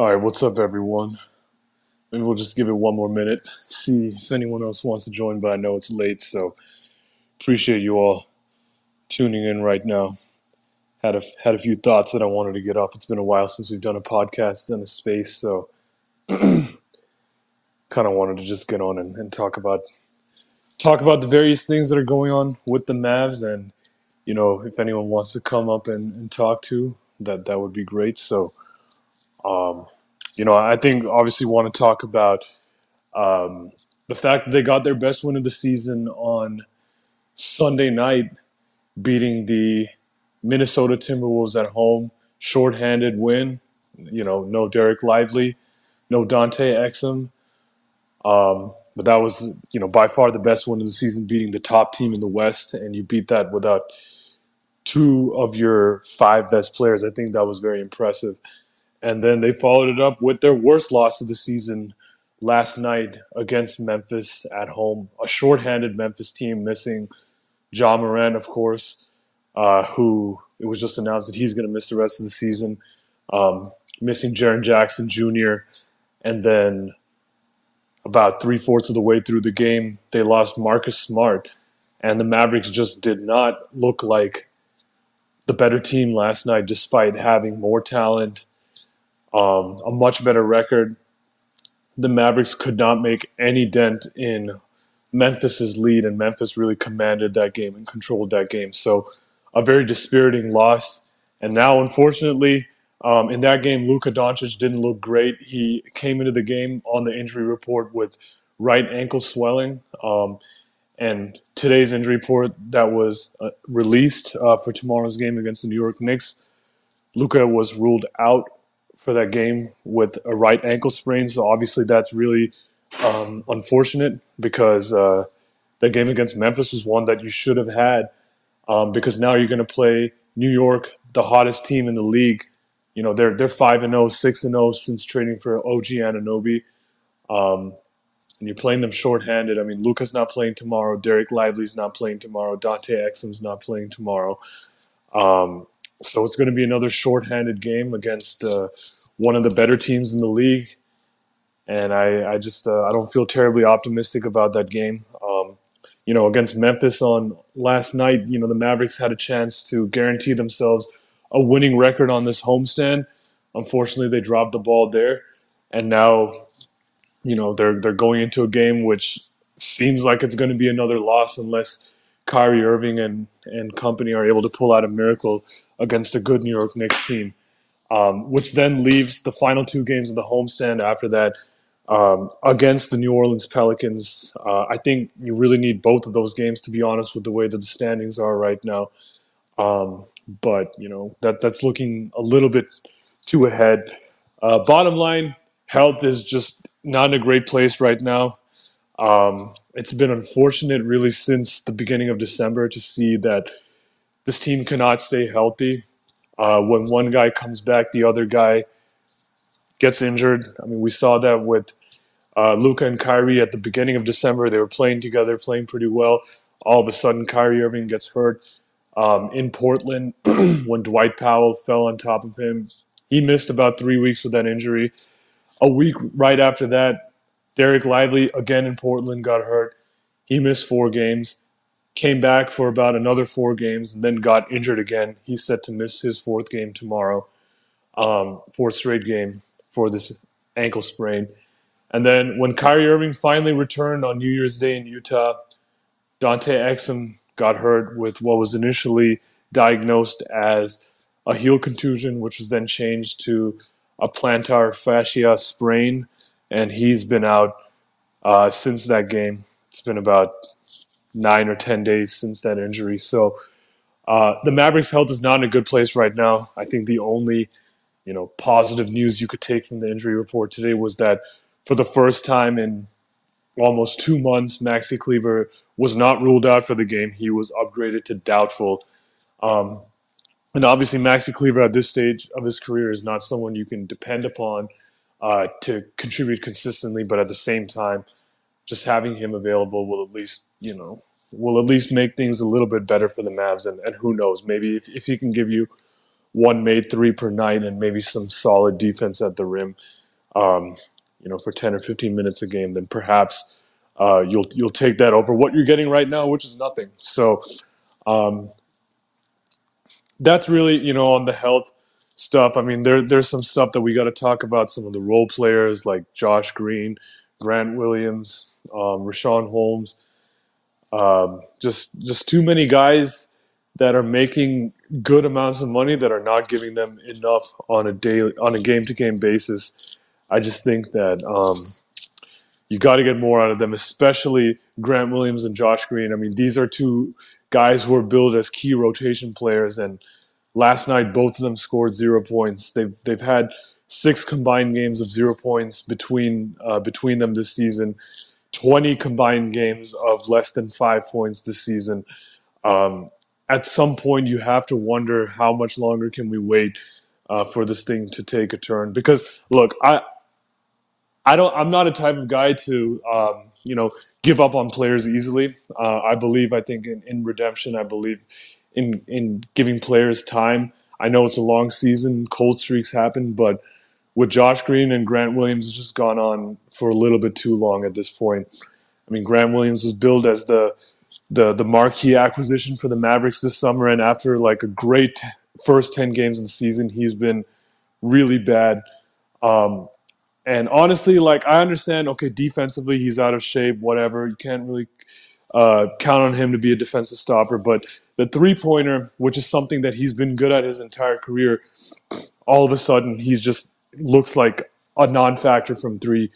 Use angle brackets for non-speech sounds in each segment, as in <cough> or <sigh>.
All right, what's up, everyone? Maybe we'll just give it one more minute, see if anyone else wants to join, but I know it's late, so appreciate you all tuning in right now. Had a had a few thoughts that I wanted to get off. It's been a while since we've done a podcast in a space, so <clears throat> kind of wanted to just get on and, and talk about talk about the various things that are going on with the Mavs, and you know, if anyone wants to come up and, and talk to, that that would be great. So. Um, you know, I think obviously want to talk about um, the fact that they got their best win of the season on Sunday night, beating the Minnesota Timberwolves at home, shorthanded win. You know, no Dereck Lively, no Dante Exum. Um, but that was, you know, by far the best win of the season, beating the top team in the West, and you beat that without two of your five best players. I think that was very impressive. And then they followed it up with their worst loss of the season last night against Memphis at home. A shorthanded Memphis team missing Ja Morant, of course, uh, who it was just announced that he's going to miss the rest of the season. Um, missing Jaren Jackson Jr. And then about three fourths of the way through the game, they lost Marcus Smart. And the Mavericks just did not look like the better team last night, despite having more talent um, a much better record. The Mavericks could not make any dent in Memphis's lead, and Memphis really commanded that game and controlled that game. So, a very dispiriting loss. And now, unfortunately, um, in that game, Luka Doncic didn't look great. He came into the game on the injury report with right ankle swelling. Um, and today's injury report that was uh, released uh, for tomorrow's game against the New York Knicks, Luka was ruled out for that game with a right ankle sprain. So obviously that's really um, unfortunate because uh, the game against Memphis was one that you should have had um, because now you're going to play New York, the hottest team in the league. You know they're they're five and 0, 6 and zero oh since trading for OG Anunoby. Um, and you're playing them shorthanded. I mean, Luka's not playing tomorrow. Dereck Lively's not playing tomorrow. Dante Exum's not playing tomorrow. Um, so it's going to be another shorthanded game against uh, one of the better teams in the league, and I, I just uh, I don't feel terribly optimistic about that game. Um, you know, against Memphis on last night, you know the Mavericks had a chance to guarantee themselves a winning record on this homestand. Unfortunately, they dropped the ball there, and now, you know, they're they're going into a game which seems like it's going to be another loss unless Kyrie Irving and and company are able to pull out a miracle against a good New York Knicks team um, which then leaves the final two games of the homestand after that um, against the New Orleans Pelicans. Uh, I think you really need both of those games, to be honest, with the way that the standings are right now. Um, but you know that that's looking a little bit too ahead. Uh, bottom line, health is just not in a great place right now. Um, it's been unfortunate, really, since the beginning of December to see that this team cannot stay healthy. Uh, when one guy comes back, the other guy gets injured. I mean, we saw that with uh, Luka and Kyrie at the beginning of December. They were playing together, playing pretty well. All of a sudden, Kyrie Irving gets hurt. Um, in Portland, <clears throat> when Dwight Powell fell on top of him, he missed about three weeks with that injury. A week right after that, Dereck Lively, again in Portland, got hurt. He missed four games came back for about another four games, and then got injured again. He's set to miss his fourth game tomorrow, um, fourth straight game for this ankle sprain. And then when Kyrie Irving finally returned on New Year's Day in Utah, Dante Exum got hurt with what was initially diagnosed as a heel contusion, which was then changed to a plantar fascia sprain, and he's been out uh, since that game. It's been about nine or 10 days since that injury. So uh, the Mavericks' health is not in a good place right now. I think the only you know positive news you could take from the injury report today was that for the first time in almost two months, Maxi Kleber was not ruled out for the game. He was upgraded to doubtful. Um, and obviously, Maxi Kleber at this stage of his career is not someone you can depend upon uh, to contribute consistently, but at the same time, just having him available will at least, you know, will at least make things a little bit better for the Mavs. And, and who knows, maybe if, if he can give you one made three per night and maybe some solid defense at the rim, um, you know, for 10 or 15 minutes a game, then perhaps uh, you'll you'll take that over what you're getting right now, which is nothing. So um, that's really you know on the health stuff. I mean, there there's some stuff that we got to talk about. Some of the role players like Josh Green, Grant Williams, um, Richaun Holmes. Um, just just too many guys that are making good amounts of money that are not giving them enough on a daily on a game to game basis. I just think that um, you got to get more out of them, especially Grant Williams and Josh Green. I mean, these are two guys who are billed as key rotation players, and last night both of them scored zero points. They've they've had six combined games of zero points between uh, between them this season. 20 combined games of less than five points this season. Um, at some point, you have to wonder how much longer can we wait uh, for this thing to take a turn? Because look, I. I don't. I'm not a type of guy to, um, you know, give up on players easily. Uh, I believe. I think in, in redemption. I believe in in giving players time. I know it's a long season. Cold streaks happen, but with Josh Green and Grant Williams, it's just gone on for a little bit too long at this point. I mean, Grant Williams was billed as the the the marquee acquisition for the Mavericks this summer, and after like a great first ten games of the season, he's been really bad. Um, and honestly, like I understand, okay, defensively he's out of shape, whatever. You can't really uh, count on him to be a defensive stopper, but the three pointer, which is something that he's been good at his entire career, all of a sudden he's just looks like a non-factor from three.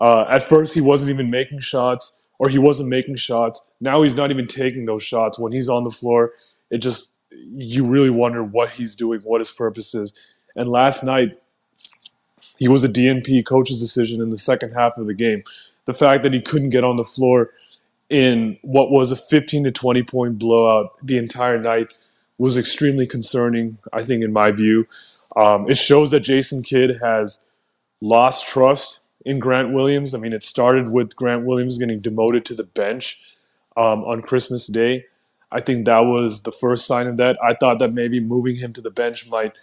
Uh, at first, he wasn't even making shots, or he wasn't making shots. Now he's not even taking those shots. When he's on the floor, it just you really wonder what he's doing, what his purpose is. And last night, he was a DNP coach's decision in the second half of the game. The fact that he couldn't get on the floor in what was a 15 to 20 point blowout the entire night was extremely concerning, I think, in my view. Um, it shows that Jason Kidd has lost trust in Grant Williams. I mean, it started with Grant Williams getting demoted to the bench um, on Christmas Day. I think that was the first sign of that. I thought that maybe moving him to the bench might,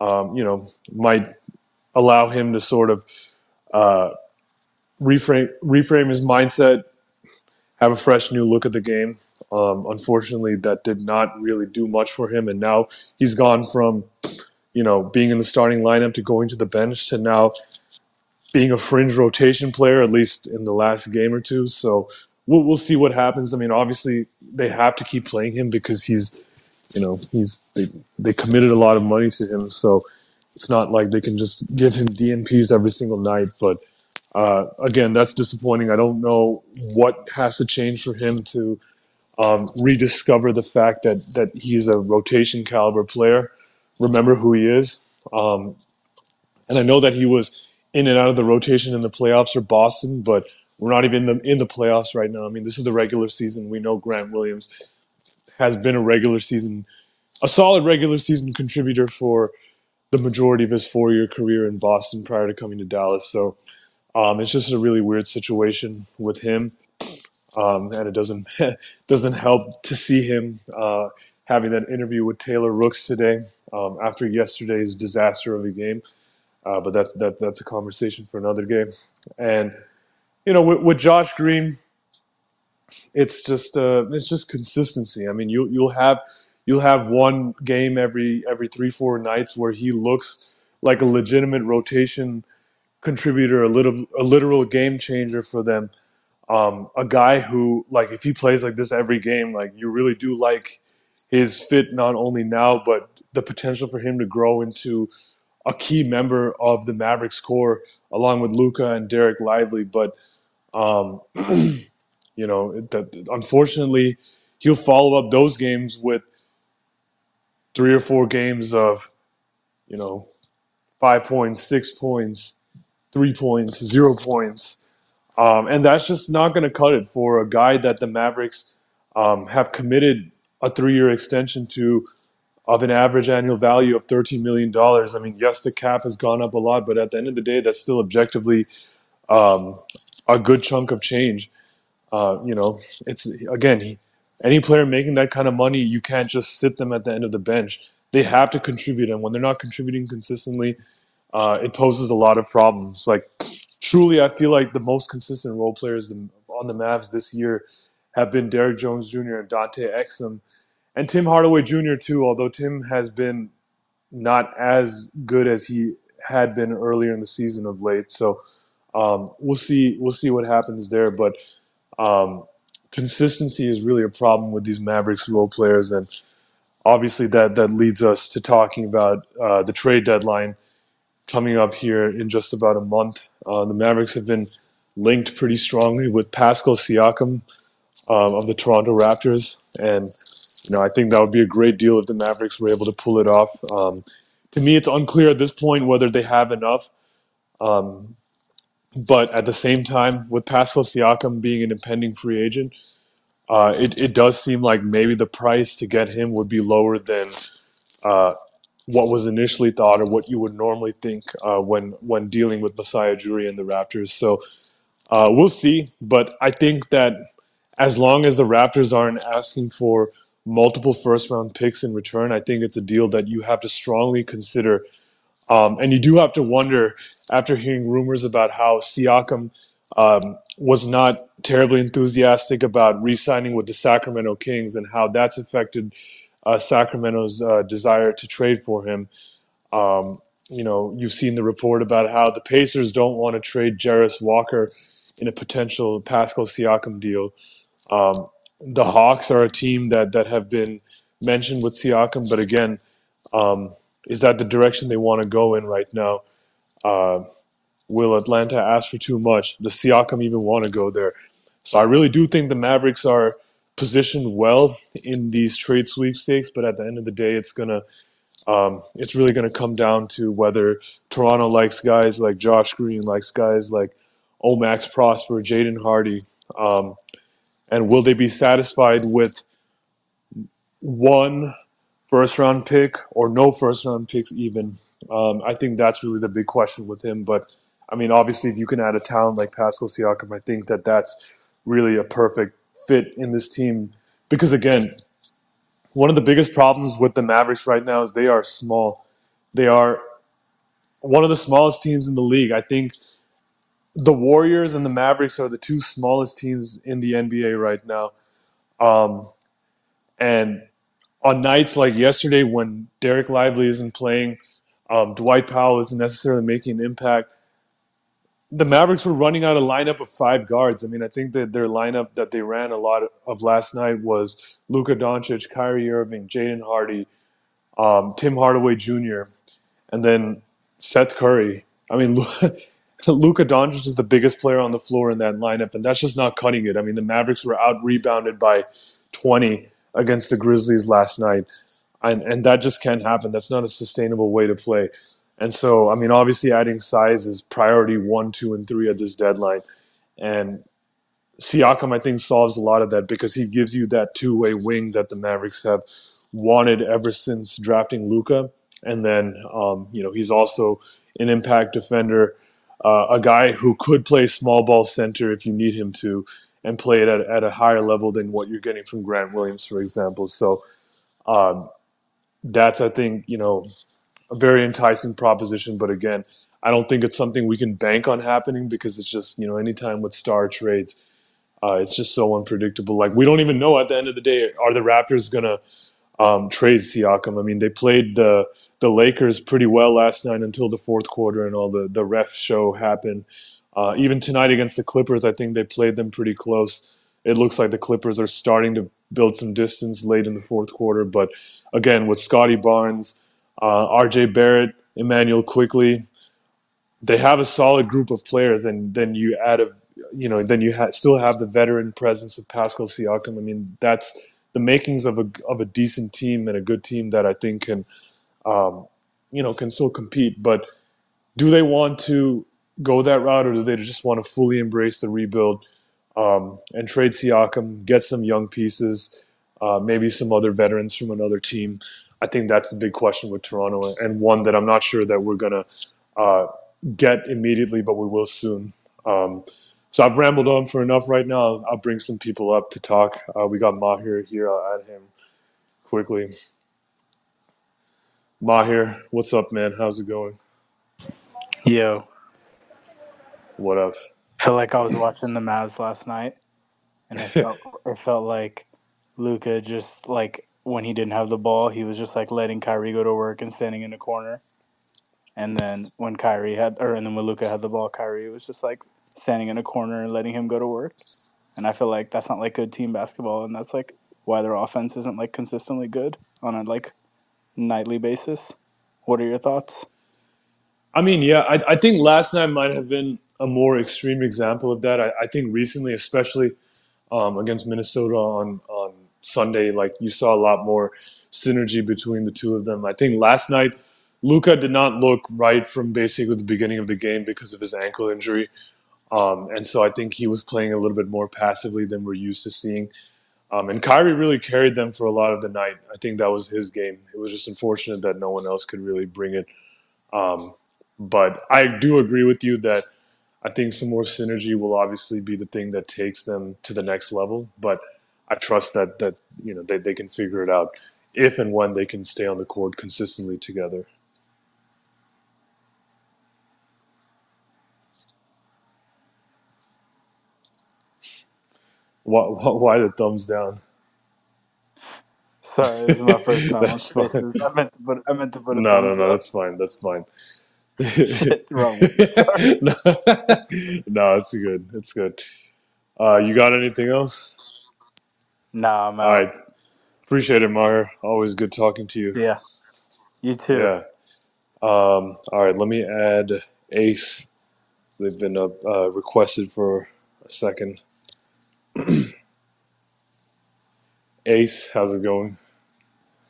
um, you know, might allow him to sort of uh, reframe reframe his mindset, have a fresh new look at the game. Um, unfortunately, that did not really do much for him, and now he's gone from you know, being in the starting lineup to going to the bench to now being a fringe rotation player, at least in the last game or two. So we'll, we'll see what happens. I mean, obviously they have to keep playing him because he's, you know, he's they, they committed a lot of money to him. So it's not like they can just give him DNPs every single night. But uh, again, that's disappointing. I don't know what has to change for him to um, rediscover the fact that that he's a rotation caliber player remember who he is. Um, and I know that he was in and out of the rotation in the playoffs for Boston, but we're not even in the, in the playoffs right now. I mean, this is the regular season. We know Grant Williams has been a regular season, a solid regular season contributor for the majority of his four year career in Boston prior to coming to Dallas. So um, it's just a really weird situation with him. Um, and it doesn't <laughs> doesn't help to see him uh, having that interview with Taylor Rooks today um, after yesterday's disaster of a game. Uh, but that's that that's a conversation for another game. And you know, with, with Josh Green, it's just uh, it's just consistency. I mean, you you'll have you'll have one game every every three four nights where he looks like a legitimate rotation contributor, a little a literal game changer for them. Um, a guy who like if he plays like this every game, like you really do like his fit not only now but the potential for him to grow into a key member of the Mavericks core along with Luka and Dereck Lively. But um, <clears throat> you know, that unfortunately, he'll follow up those games with three or four games of you know five points, six points, three points, zero points. Um, and that's just not going to cut it for a guy that the Mavericks um, have committed a three year extension to of an average annual value of $13 million. I mean, yes, the cap has gone up a lot, but at the end of the day, that's still objectively um, a good chunk of change. Uh, you know, it's again, any player making that kind of money, you can't just sit them at the end of the bench. they have to contribute, and when they're not contributing consistently, uh, it poses a lot of problems. Like truly, I feel like the most consistent role players on the Mavs this year have been Derrick Jones Jr. and Dante Exum, and Tim Hardaway Jr. too. Although Tim has been not as good as he had been earlier in the season of late, so um, we'll see. We'll see what happens there, but. Um, consistency is really a problem with these Mavericks role players, and obviously that that leads us to talking about uh, the trade deadline coming up here in just about a month. Uh, the Mavericks have been linked pretty strongly with Pascal Siakam um, of the Toronto Raptors, and you know I think that would be a great deal if the Mavericks were able to pull it off. Um, to me, it's unclear at this point whether they have enough. Um, but at the same time, with Pascal Siakam being an impending free agent, uh, it, it does seem like maybe the price to get him would be lower than uh, what was initially thought or what you would normally think uh, when when dealing with Masai Ujiri and the Raptors. So uh, we'll see. But I think that as long as the Raptors aren't asking for multiple first round picks in return, I think it's a deal that you have to strongly consider. Um, and you do have to wonder after hearing rumors about how Siakam um, was not terribly enthusiastic about re signing with the Sacramento Kings and how that's affected uh, Sacramento's uh, desire to trade for him. Um, you know, you've seen the report about how the Pacers don't want to trade Jarace Walker in a potential Pascal Siakam deal. Um, the Hawks are a team that that have been mentioned with Siakam, but again, um, is that the direction they want to go in right now? Uh, will Atlanta ask for too much? Does Siakam even want to go there? So I really do think the Mavericks are positioned well in these trade sweepstakes, but at the end of the day, it's gonna um, it's really gonna come down to whether Toronto likes guys like Josh Green, likes guys like O-Max Prosper, Jaden Hardy, um, and will they be satisfied with one first round pick or no first round picks even? Um, I think that's really the big question with him. But I mean, obviously, if you can add a talent like Pascal Siakam, I think that that's really a perfect fit in this team because again, one of the biggest problems with the Mavericks right now is they are small. They are one of the smallest teams in the league. I think the Warriors and the Mavericks are the two smallest teams in the NBA right now. Um, and on nights like yesterday when Dereck Lively isn't playing, um, Dwight Powell isn't necessarily making an impact the Mavericks were running out a lineup of five guards. I mean, I think that their lineup that they ran a lot of last night was Luka Doncic, Kyrie Irving, Jaden Hardy, um, Tim Hardaway Jr., and then Seth Curry. I mean, <laughs> Luka Doncic is the biggest player on the floor in that lineup, and that's just not cutting it. I mean, the Mavericks were out rebounded by 20 against the Grizzlies last night, and, and that just can't happen. That's not a sustainable way to play. And so, I mean, obviously, adding size is priority one, two, and three at this deadline. And Siakam, I think, solves a lot of that because he gives you that two way wing that the Mavericks have wanted ever since drafting Luka. And then, um, you know, he's also an impact defender, uh, a guy who could play small ball center if you need him to, and play it at, at a higher level than what you're getting from Grant Williams, for example. So um, that's, I think, you know, a very enticing proposition. But again, I don't think it's something we can bank on happening because it's just, you know, anytime with star trades, uh, it's just so unpredictable. Like, we don't even know at the end of the day, are the Raptors going to um, trade Siakam? I mean, they played the, the Lakers pretty well last night until the fourth quarter and all the, the ref show happened. Uh, even tonight against the Clippers, I think they played them pretty close. It looks like the Clippers are starting to build some distance late in the fourth quarter. But again, with Scottie Barnes, uh, RJ Barrett, Immanuel Quickley. They have a solid group of players, and then you add a, you know, then you ha- still have the veteran presence of Pascal Siakam. I mean, that's the makings of a of a decent team and a good team that I think can, um, you know, can still compete. But do they want to go that route, or do they just want to fully embrace the rebuild um, and trade Siakam, get some young pieces, uh, maybe some other veterans from another team? I think that's the big question with Toronto, and one that I'm not sure that we're gonna uh, get immediately, but we will soon. Um, so I've rambled on for enough right now. I'll bring some people up to talk. Uh, we got Mahir here. I'll add him quickly. Mahir, what's up, man? How's it going? Yo, What up? I felt like I was watching the Mavs last night, and it <laughs> felt it felt like Luka just like when he didn't have the ball, he was just like letting Kyrie go to work and standing in the corner. And then when Kyrie had, or and then when Luka had the ball, Kyrie was just like standing in a corner and letting him go to work. And I feel like that's not like good team basketball, and that's like why their offense isn't like consistently good on a like nightly basis. What are your thoughts? I mean, yeah, I, I think last night might have been a more extreme example of that. I, I think recently, especially um, against Minnesota on, on Sunday, like you saw a lot more synergy between the two of them. I think last night, Luka did not look right from basically the beginning of the game because of his ankle injury. Um, and so I think he was playing a little bit more passively than we're used to seeing. Um, and Kyrie really carried them for a lot of the night. I think that was his game. It was just unfortunate that no one else could really bring it. Um, but I do agree with you that I think some more synergy will obviously be the thing that takes them to the next level. But I trust that that you know they, they can figure it out if and when they can stay on the court consistently together. Why, why the thumbs down? Sorry, this is my first <laughs> time on fine. I meant to put I meant to put No, no, no. up. That's fine. That's fine. <laughs> Shit, wrong <laughs> no, no, it's good. It's good. Uh, you got anything else? Nah, I'm out. right. Appreciate it, Maher. Always good talking to you. Yeah, you too. Yeah. Um, all right. Let me add Ace. They've been uh, uh, requested for a second. <clears throat> Ace, how's it going?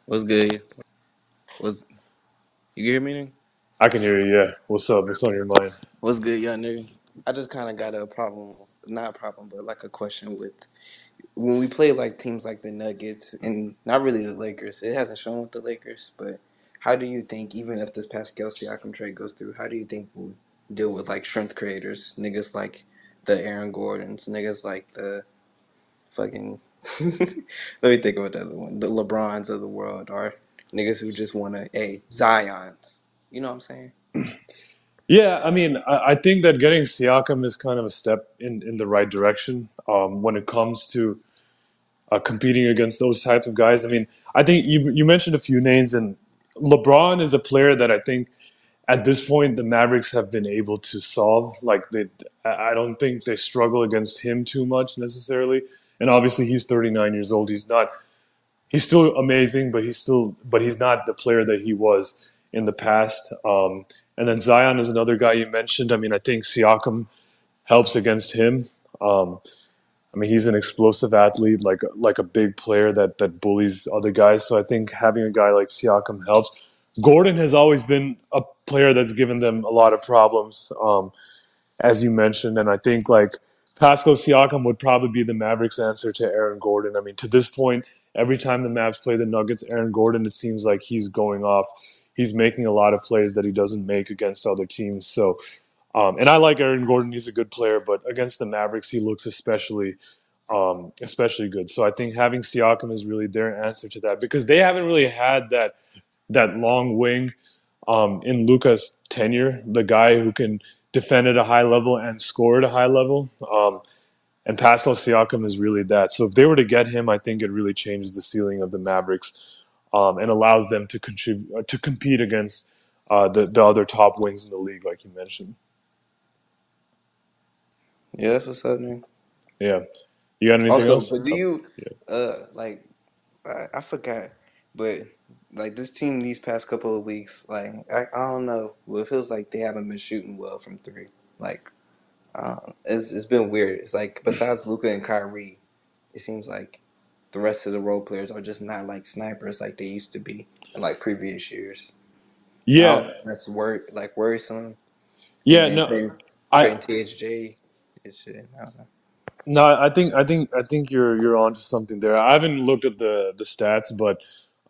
What's good? What's you hear me? nigga? I can hear you. Yeah. What's up? What's on your mind? What's good, young nigga? I just kind of got a problem, not a problem, but like a question with when we play like teams like the Nuggets and not really the Lakers. It hasn't shown with the Lakers, but how do you think, even if this Pascal Siakam trade goes through, how do you think we'll deal with like strength creators, niggas like the Aaron Gordons, niggas like the fucking <laughs> let me think about the other one, the LeBrons of the world, or niggas who just want to, hey, Zion's. You know what I'm saying? Yeah, I mean, I, I think that getting Siakam is kind of a step in, in the right direction um, when it comes to uh, competing against those types of guys. I mean, I think you you mentioned a few names, and LeBron is a player that I think at this point the Mavericks have been able to solve. Like they, I don't think they struggle against him too much necessarily. And obviously, he's 39 years old. He's not. He's still amazing, but he's still, but he's not the player that he was in the past. Um, and then Zion is another guy you mentioned. I mean, I think Siakam helps against him. Um, I mean, he's an explosive athlete, like like a big player that that bullies other guys. So I think having a guy like Siakam helps. Gordon has always been a player that's given them a lot of problems, um, as you mentioned, and I think like Pascal Siakam would probably be the Mavericks' answer to Aaron Gordon. I mean, to this point, every time the Mavs play the Nuggets, Aaron Gordon, it seems like he's going off. He's making a lot of plays that he doesn't make against other teams. So um, and I like Aaron Gordon; he's a good player, but against the Mavericks, he looks especially, um, especially good. So I think having Siakam is really their answer to that because they haven't really had that that long wing um, in Luka's tenure, the guy who can defend at a high level and score at a high level. Um, and Pascal Siakam is really that. So if they were to get him, I think it really changes the ceiling of the Mavericks um, and allows them to contribute uh, to compete against uh, the the other top wings in the league, like you mentioned. Yeah, that's what's happening. Yeah. You got anything Also, else? but do you, yeah. uh, like, I, I forgot, but like this team these past couple of weeks, like, I, I don't know, well, it feels like they haven't been shooting well from three. Like, um, it's it's been weird. It's like besides Luka and Kyrie, it seems like the rest of the role players are just not like snipers like they used to be in like previous years. I don't Yeah. know if that's wor like worrisome. And Yeah. then No, trading I trading THJ shit. I don't know. no, I think I think I think you're you're onto something there. I haven't looked at the the stats, but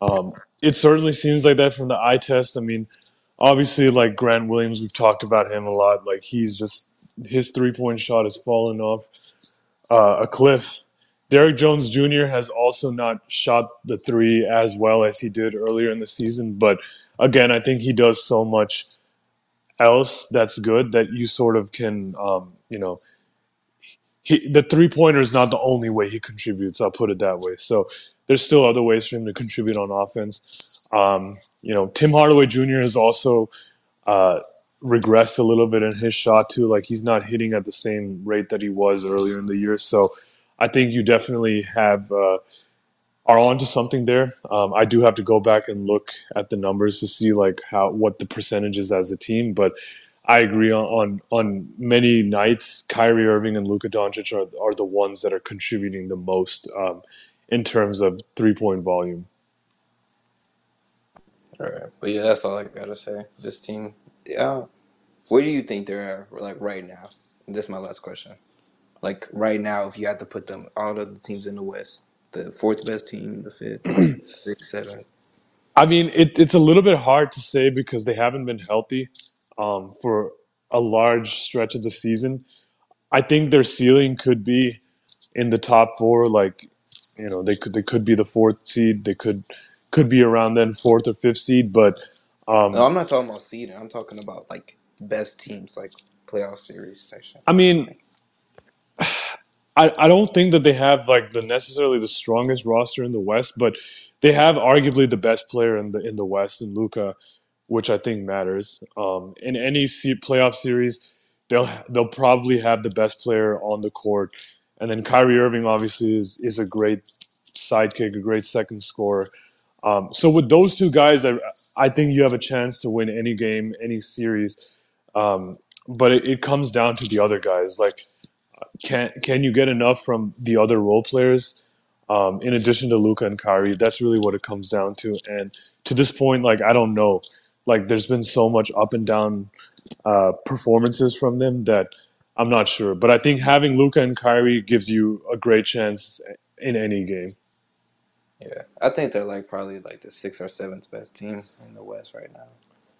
um, it certainly seems like that from the eye test. I mean, obviously, like Grant Williams, we've talked about him a lot. Like he's just his three point shot has fallen off uh, a cliff Derrick Jones Jr. has also not shot the three as well as he did earlier in the season, but again, I think he does so much else that's good that you sort of can, um, you know, he, the three pointer is not the only way he contributes. I'll put it that way. So there's still other ways for him to contribute on offense. Um, you know, Tim Hardaway Jr. is also uh, regressed a little bit in his shot too. Like he's not hitting at the same rate that he was earlier in the year. So I think you definitely have uh, are onto something there. Um, I do have to go back and look at the numbers to see like how what the percentage is as a team, but I agree on on, on many nights. Kyrie Irving and Luka Doncic are are the ones that are contributing the most um, in terms of three point volume. All right, but yeah, that's all I gotta say. This team, yeah. Where do you think they're at, like right now? This is my last question. Like right now, if you had to put them all of the teams in the West, the fourth best team, the fifth, <clears throat> sixth, seventh. I mean, it, it's a little bit hard to say because they haven't been healthy um, for a large stretch of the season. I think their ceiling could be in the top four. Like, you know, they could they could be the fourth seed. They could could be around then fourth or fifth seed. But um, No, I'm not talking about seeding. I'm talking about like best teams, like playoff series section. I mean, I, I don't think that they have like the necessarily the strongest roster in the West, but they have arguably the best player in the in the West in Luka, which I think matters. Um, in any se- playoff series, they'll they'll probably have the best player on the court, and then Kyrie Irving obviously is is a great sidekick, a great second scorer. Um, so with those two guys, I, I think you have a chance to win any game, any series. Um, but it, it comes down to the other guys. Like can can you get enough from the other role players um, in addition to Luka and Kyrie? That's really what it comes down to. And to this point, like I don't know, like there's been so much up and down uh, performances from them that I'm not sure. But I think having Luka and Kyrie gives you a great chance in any game. Yeah, I think they're like probably like the sixth or seventh best team in the West right now.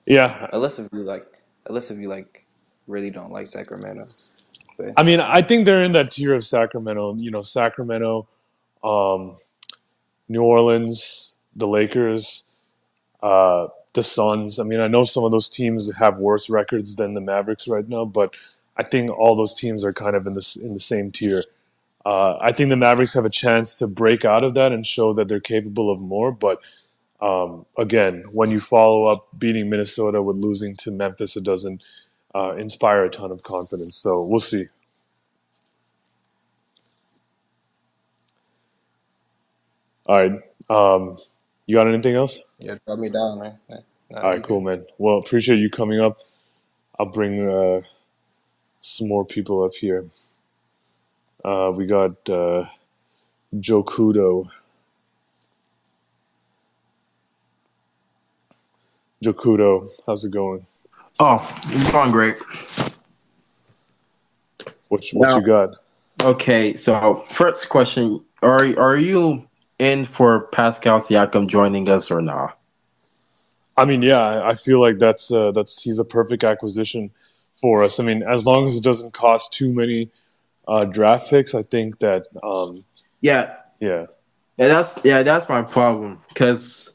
Yeah, Unless if you like, unless if you like, really don't like Sacramento. But I mean, I think they're in that tier of Sacramento. You know, Sacramento, um, New Orleans, the Lakers, uh, the Suns. I mean, I know some of those teams have worse records than the Mavericks right now, but I think all those teams are kind of in the in the same tier. Uh, I think the Mavericks have a chance to break out of that and show that they're capable of more. But um, again, when you follow up beating Minnesota with losing to Memphis, it doesn't uh, inspire a ton of confidence. So we'll see. All right. Um, you got anything else? yeah, drop me down, man. All right, cool, man. Well, appreciate you coming up. I'll bring uh, some more people up here. Uh, we got uh, Joe Kudo. Joe Kudo, how's it going? Oh, it's going great. What what Now, you got? okay, so first question: Are are you in for Pascal Siakam joining us or not? I mean, yeah, I I feel like that's uh, that's he's a perfect acquisition for us. I mean, as long as it doesn't cost too many uh, draft picks, I think that um, Yeah, yeah, yeah, that's yeah, that's my problem because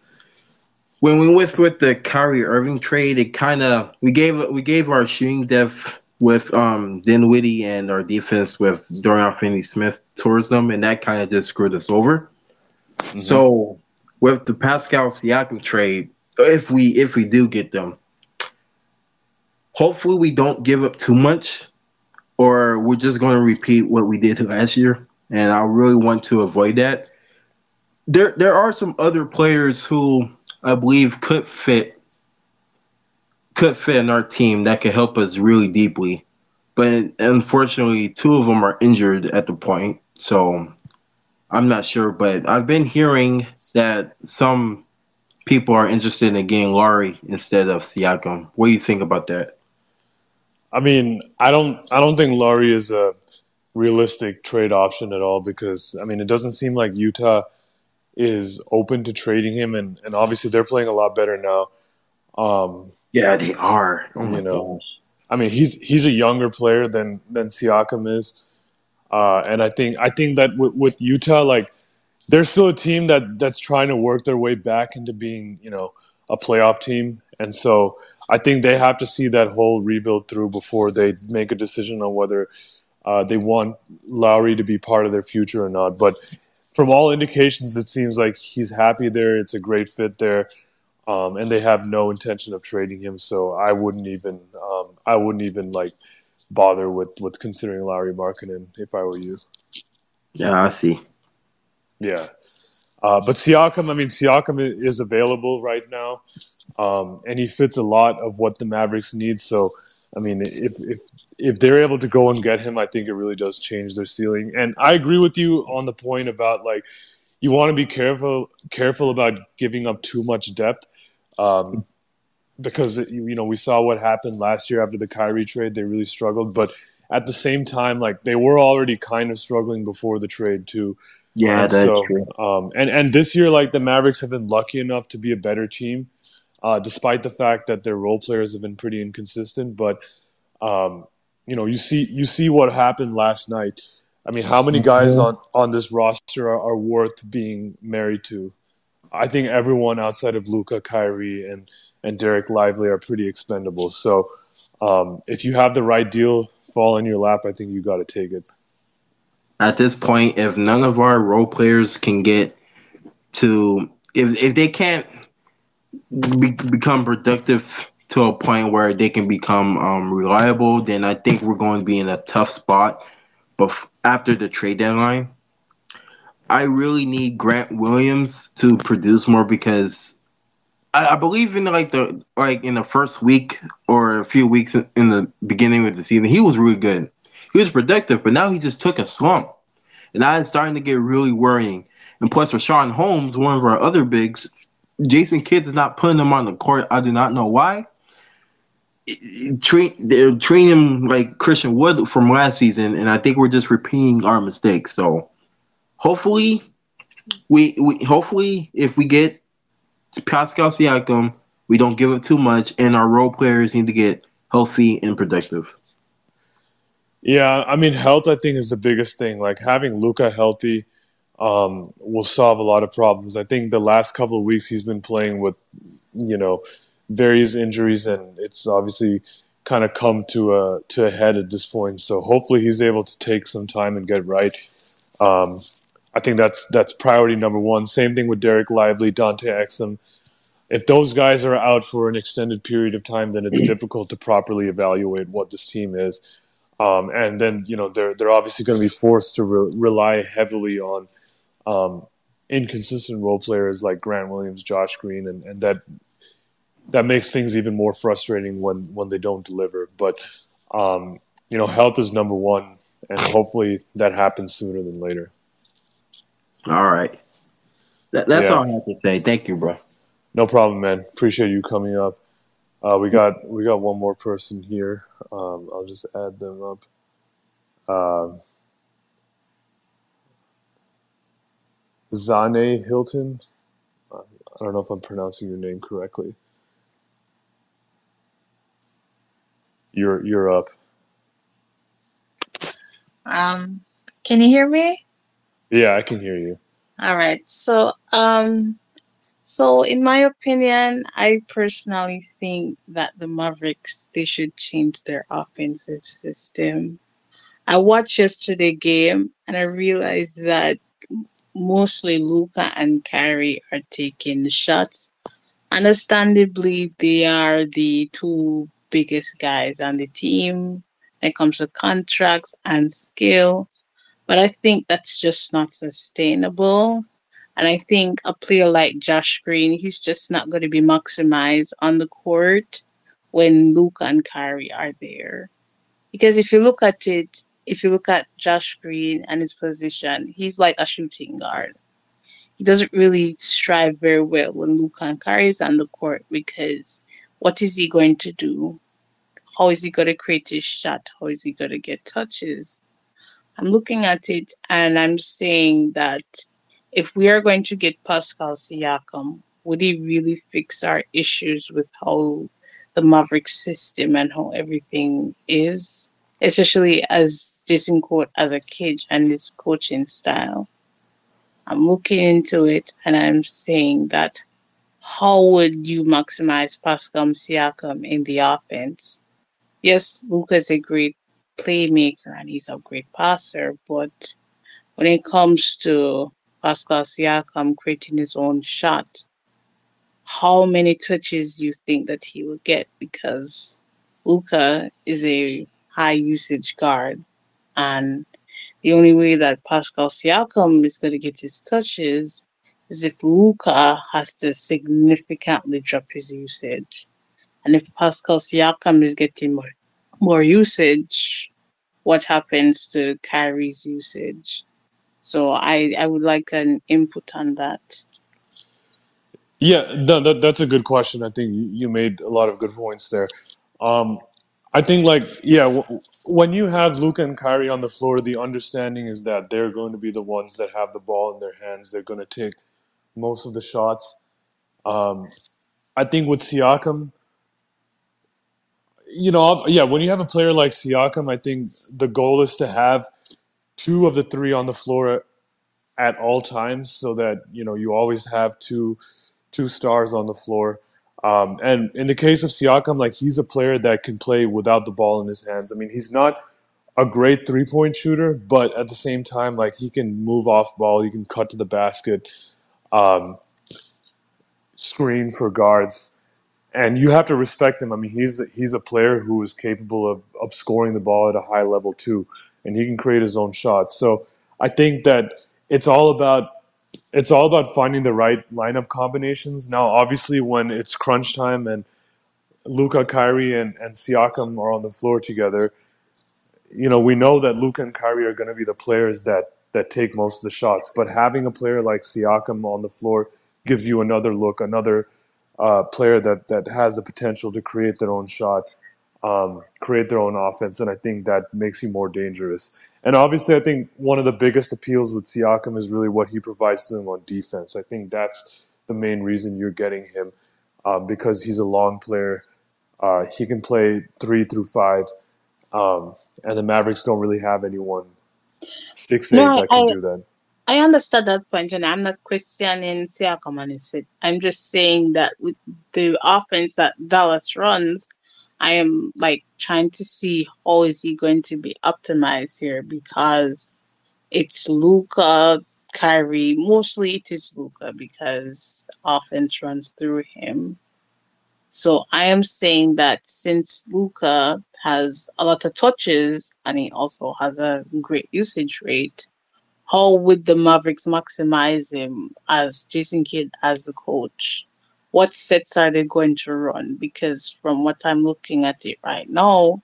when we went with the Kyrie Irving trade, it kind of we gave we gave our shooting depth with um Dinwiddie and our defense with Dorian Finney-Smith towards them, and that kind of just screwed us over. Mhm. So with the Pascal Siakam trade, if we if we do get them, hopefully we don't give up too much, or we're just going to repeat what we did last year. And I really want to avoid that. There there are some other players who I believe could fit could fit in our team that could help us really deeply. But unfortunately, two of them are injured at the point, so I'm not sure. But I've been hearing that some people are interested in getting Lauri instead of Siakam. What do you think about that? I mean, I don't I don't think Lauri is a realistic trade option at all because I mean, it doesn't seem like Utah is open to trading him, and and obviously they're playing a lot better now. Um, Yeah, they are. Oh You know. gosh. I mean, he's he's a younger player than than Siakam is. Uh, and I think I think that with, with Utah, like they're still a team that that's trying to work their way back into being, you know, a playoff team. And so I think they have to see that whole rebuild through before they make a decision on whether uh, they want Lauri to be part of their future or not. But from all indications, it seems like he's happy there. It's a great fit there, um, and they have no intention of trading him. So I wouldn't even, um, I wouldn't even like bother with with considering Lauri Markkanen if I were you. Yeah, I see. Yeah. Uh, but Siakam, I mean, Siakam is available right now, um, and he fits a lot of what the Mavericks need. So, I mean, if if if they're able to go and get him, I think it really does change their ceiling. And I agree with you on the point about like you want to be careful careful about giving up too much depth, um, because you know we saw what happened last year after the Kyrie trade. They really struggled, but at the same time, like they were already kind of struggling before the trade too. Yeah, And that's so, true. um, and and this year, like the Mavericks have been lucky enough to be a better team, uh, despite the fact that their role players have been pretty inconsistent. But um, you know, you see you see what happened last night. I mean, how many guys on on this roster are, are worth being married to? I think everyone outside of Luka, Kyrie, and and Dereck Lively are pretty expendable. So um, if you have the right deal fall in your lap, I think you got to take it. At this point, if none of our role players can get to, if if they can't be, become productive to a point where they can become um, reliable, then I think we're going to be in a tough spot. But after the trade deadline, I really need Grant Williams to produce more because I, I believe in like the like in the first week or a few weeks in, in the beginning of the season, he was really good. He was productive, but now he just took a slump, and now it's starting to get really worrying. And plus, for Sean Holmes, one of our other bigs, Jason Kidd is not putting him on the court. I do not know why. Treat they're treating him like Christian Wood from last season, and I think we're just repeating our mistakes. So, hopefully, we, we hopefully if we get Pascal Siakam, we don't give up too much, and our role players need to get healthy and productive. Yeah, I mean, health I think is the biggest thing. Like having Luka healthy um, will solve a lot of problems. I think the last couple of weeks he's been playing with, you know, various injuries, and it's obviously kind of come to a to a head at this point. So hopefully he's able to take some time and get right. Um, I think that's that's priority number one. Same thing with Dereck Lively, Dante Exum. If those guys are out for an extended period of time, then it's difficult to properly evaluate what this team is. Um, and then you know they're they're obviously going to be forced to re- rely heavily on um, inconsistent role players like Grant Williams, Josh Green, and, and that that makes things even more frustrating when when they don't deliver. But um, you know, health is number one, and hopefully that happens sooner than later. All right, that, that's Yeah. all I have to say. Thank you, bro. No problem, man. Appreciate you coming up. Uh, we got we got one more person here. Um, I'll just add them up. Um, Zane Hilton. I don't know if I'm pronouncing your name correctly. You're you're up. Um, can you hear me? Yeah, I can hear you. All right. So, um, so in my opinion, I personally think that the Mavericks they should change their offensive system. I watched yesterday game and I realized that mostly Luka and Kyrie are taking shots. Understandably, they are the two biggest guys on the team when it comes to contracts and skill. But I think that's just not sustainable. And I think a player like Josh Green, he's just not going to be maximized on the court when Luka and Kyrie are there. Because if you look at it, if you look at Josh Green and his position, he's like a shooting guard. He doesn't really strive very well when Luka and Kyrie is on the court because what is he going to do? How is he going to create his shot? How is he going to get touches? I'm looking at it and I'm saying that if we are going to get Pascal Siakam, would he really fix our issues with how the Maverick system and how everything is? especially as Jason quote as a kid and his coaching style. I'm looking into it and I'm saying that how would you maximize Pascal Siakam in the offense? Yes, Luka is a great playmaker and he's a great passer, but when it comes to Pascal Siakam creating his own shot, how many touches you think that he will get because Luka is a high usage guard and the only way that Pascal Siakam is going to get his touches is if Luka has to significantly drop his usage. And if Pascal Siakam is getting more, more usage, what happens to Kyrie's usage? So I, I would like an input on that. Yeah, no, that, that's a good question. I think you made a lot of good points there. Um, I think, like, yeah, w- when you have Luka and Kyrie on the floor, the understanding is that they're going to be the ones that have the ball in their hands. They're going to take most of the shots. Um, I think with Siakam, you know, yeah, when you have a player like Siakam, I think the goal is to have two of the three on the floor at all times, so that you know you always have two two stars on the floor. Um, and in the case of Siakam, like he's a player that can play without the ball in his hands. I mean, he's not a great three point shooter, but at the same time, like he can move off ball, he can cut to the basket, um, screen for guards, and you have to respect him. I mean, he's he's a player who is capable of of scoring the ball at a high level too, and he can create his own shots. So I think that it's all about it's all about finding the right lineup combinations. Now, obviously, when it's crunch time and Luka, Kyrie, and, and Siakam are on the floor together, you know, we know that Luka and Kyrie are going to be the players that that take most of the shots. But having a player like Siakam on the floor gives you another look, another uh, player that that has the potential to create their own shot, um, create their own offense, and I think that makes you more dangerous. And obviously, I think one of the biggest appeals with Siakam is really what he provides to them on defense. I think that's the main reason you're getting him um, because he's a long player. Uh, he can play three through five, um, and the Mavericks don't really have anyone six eight that can I do that. I understand that point, and I'm not questioning Siakam and his fit. I'm just saying that with the offense that Dallas runs, I am like trying to see how is he going to be optimized here because it's Luka, Kyrie. Mostly it is Luka because offense runs through him. So I am saying that since Luka has a lot of touches and he also has a great usage rate, how would the Mavericks maximize him as Jason Kidd as the coach? What sets are they going to run? Because from what I'm looking at it right now,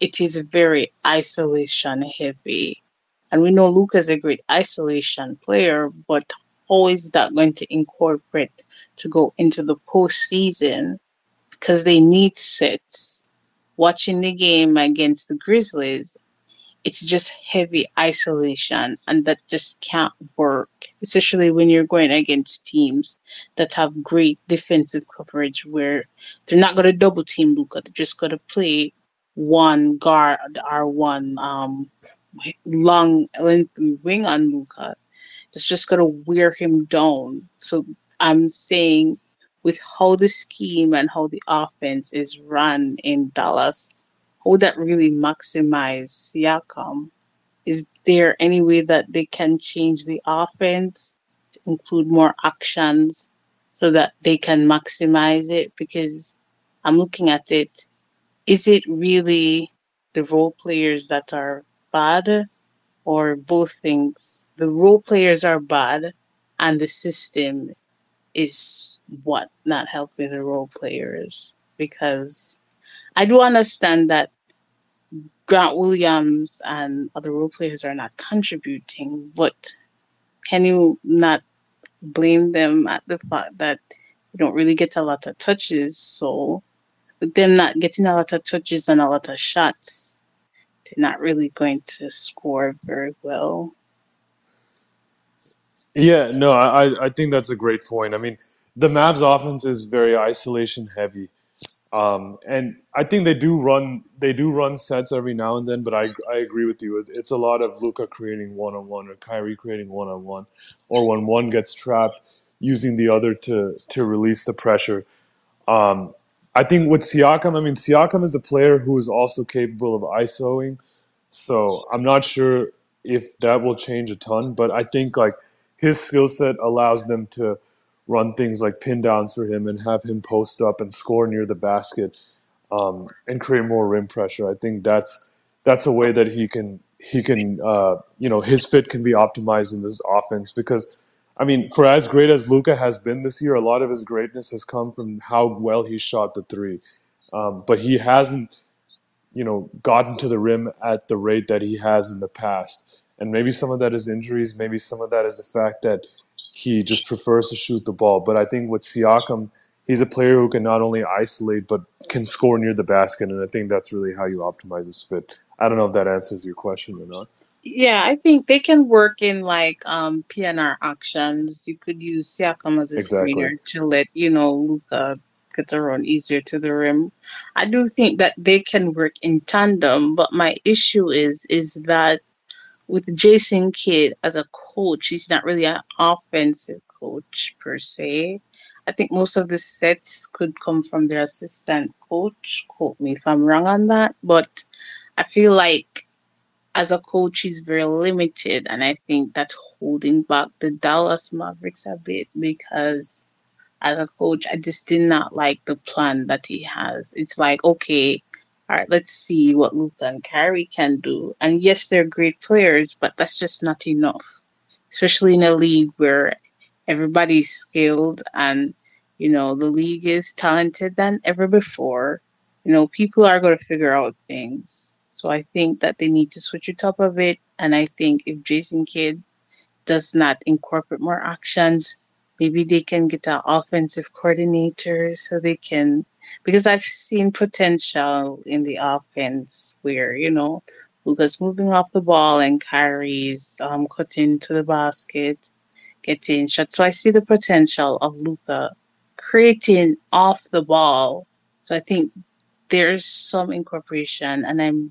it is very isolation heavy. And we know Luka's a great isolation player, but how is that going to incorporate to go into the postseason? Because they need sets. Watching the game against the Grizzlies, it's just heavy isolation, and that just can't work, especially when you're going against teams that have great defensive coverage where they're not going to double team Luka, they're just going to play one guard or one um, long wing on Luka. It's just going to wear him down. So I'm saying with how the scheme and how the offense is run in Dallas, how would that really maximize Siakam? Is there any way that they can change the offense to include more actions so that they can maximize it? Because I'm looking at it, is it really the role players that are bad or both things? The role players are bad and the system is what not helping the role players because I do understand that Grant Williams and other role players are not contributing, but can you not blame them at the fact that you don't really get a lot of touches? So, with them not getting a lot of touches and a lot of shots, they're not really going to score very well. Yeah, no, I I think that's a great point. I mean, the Mavs offense is very isolation heavy. Um, and I think they do run they do run sets every now and then, but I I agree with you. It's a lot of Luka creating one on one or Kyrie creating one on one, or when one gets trapped, using the other to to release the pressure. Um, I think with Siakam, I mean Siakam is a player who is also capable of ISOing, so I'm not sure if that will change a ton. But I think like his skill set allows them to run things like pin downs for him and have him post up and score near the basket um, and create more rim pressure. I think that's that's a way that he can he can uh, you know his fit can be optimized in this offense because I mean for as great as Luka has been this year, a lot of his greatness has come from how well he shot the three, um, but he hasn't you know gotten to the rim at the rate that he has in the past. And maybe some of that is injuries. Maybe some of that is the fact that he just prefers to shoot the ball. But I think with Siakam, he's a player who can not only isolate but can score near the basket, and I think that's really how you optimize his fit. I don't know if that answers your question or not. Yeah, I think they can work in like um PNR actions. You could use Siakam as a Exactly. screener to let you know Luka get around easier to the rim. I do think that they can work in tandem, but my issue is is that with Jason Kidd as a coach, he's not really an offensive coach per se. I think most of the sets could come from their assistant coach. Quote me if I'm wrong on that, but I feel like as a coach, he's very limited, and I think that's holding back the Dallas Mavericks a bit because as a coach, I just did not like the plan that he has. It's like, okay, all right, let's see what Luka and Kyrie can do. And yes, they're great players, but that's just not enough, especially in a league where everybody's skilled and you know the league is talented than ever before. You know, people are going to figure out things. So I think that they need to switch it up a bit. And I think if Jason Kidd does not incorporate more actions, maybe they can get an offensive coordinator so they can because I've seen potential in the offense where, you know, Luka's moving off the ball and Kyrie's um cutting to the basket, getting shots. So I see the potential of Luka creating off the ball. So I think there's some incorporation and I'm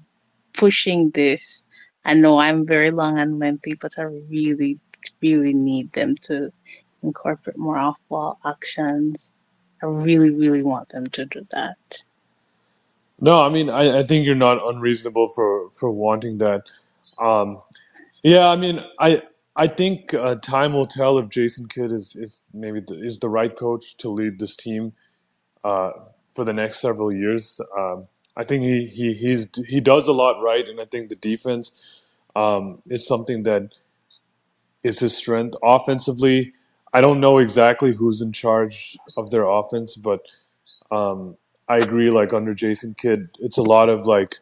pushing this. I know I'm very long and lengthy, but I really, really need them to incorporate more off ball actions. I really, really want them to do that. No, I mean I, I think you're not unreasonable for for wanting that. Um, yeah, I mean I I think uh, time will tell if Jason Kidd is is maybe the, is the right coach to lead this team uh, for the next several years. Um, I think he, he he's he does a lot right, and I think the defense um, is something that is his strength. Offensively, I don't know exactly who's in charge of their offense, but um, I agree. Like under Jason Kidd, it's a lot of like